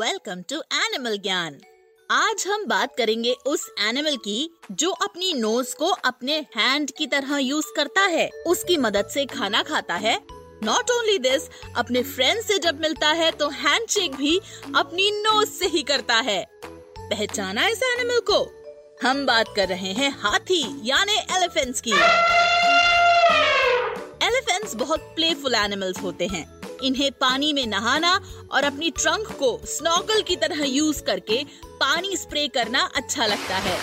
Welcome to animal Gyan आज हम बात करेंगे उस एनिमल की जो अपनी नोज़ को अपने हैंड की तरह यूज़ करता है। उसकी मदद से खाना खाता है। नॉट ओनली दिस अपने फ्रेंड से जब मिलता है तो हैंडशेक भी अपनी नोज़ से ही करता है। पहचाना इस एनिमल को? हम बात कर रहे हैं हाथी, यानी एलिफेंट्स की। एलिफेंट्स बहुत प्लेफुल एनिमल्स होते हैं। इन्हें पानी में नहाना और अपनी ट्रंक को स्नॉकल की तरह यूज़ करके पानी स्प्रे करना अच्छा लगता है।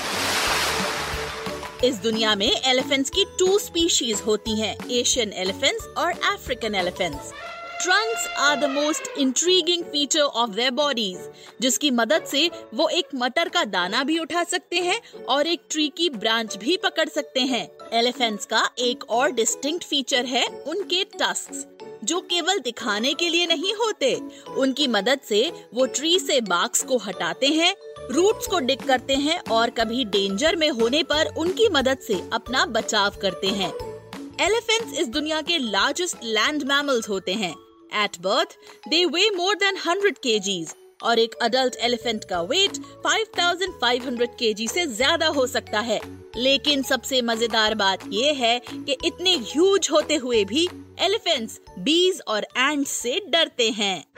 इस दुनिया में एलिफेंट्स की टू स्पीशीज होती हैं, एशियन एलिफेंट्स और African elephants trunks are the most intriguing feature of their bodies जिसकी मदद से वो एक मटर का दाना भी उठा सकते हैं और एक ट्री की ब्रांच भी पकड़ सकते हैं। एलिफेंट्स का एक और डिस्टिंक्ट फीचर है उनके टस्क जो केवल दिखाने के लिए नहीं होते। उनकी मदद से वो ट्री से बाक्स को हटाते हैं रूट्स को डिक करते हैं और कभी डेंजर में होने पर उनकी मदद से अपना बचाव करते हैं। एलिफेंट्स इस दुनिया के लार्जेस्ट लैंड मैमल्स होते हैं। At birth they weigh more than hundred kgs और एक अडल्ट एलिफेंट का वेट 5500 केजी से ज़्यादा हो सकता है। लेकिन सबसे मज़ेदार बात यह है कि इतने ह्यूज होते हुए भी एलिफेंट्स बीज और एंड से डरते हैं।